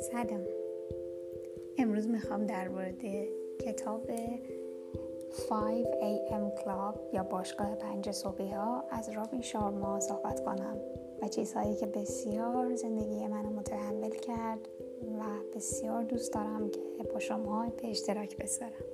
سلام. امروز می‌خوام در مورد کتاب 5am Club یا باشگاه پنج صبحی ها از رابین شارما صحبت کنم و چیزهایی که بسیار زندگی منو متحمل کرد و بسیار دوست دارم که با شما به اشتراک بذارم.